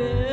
good.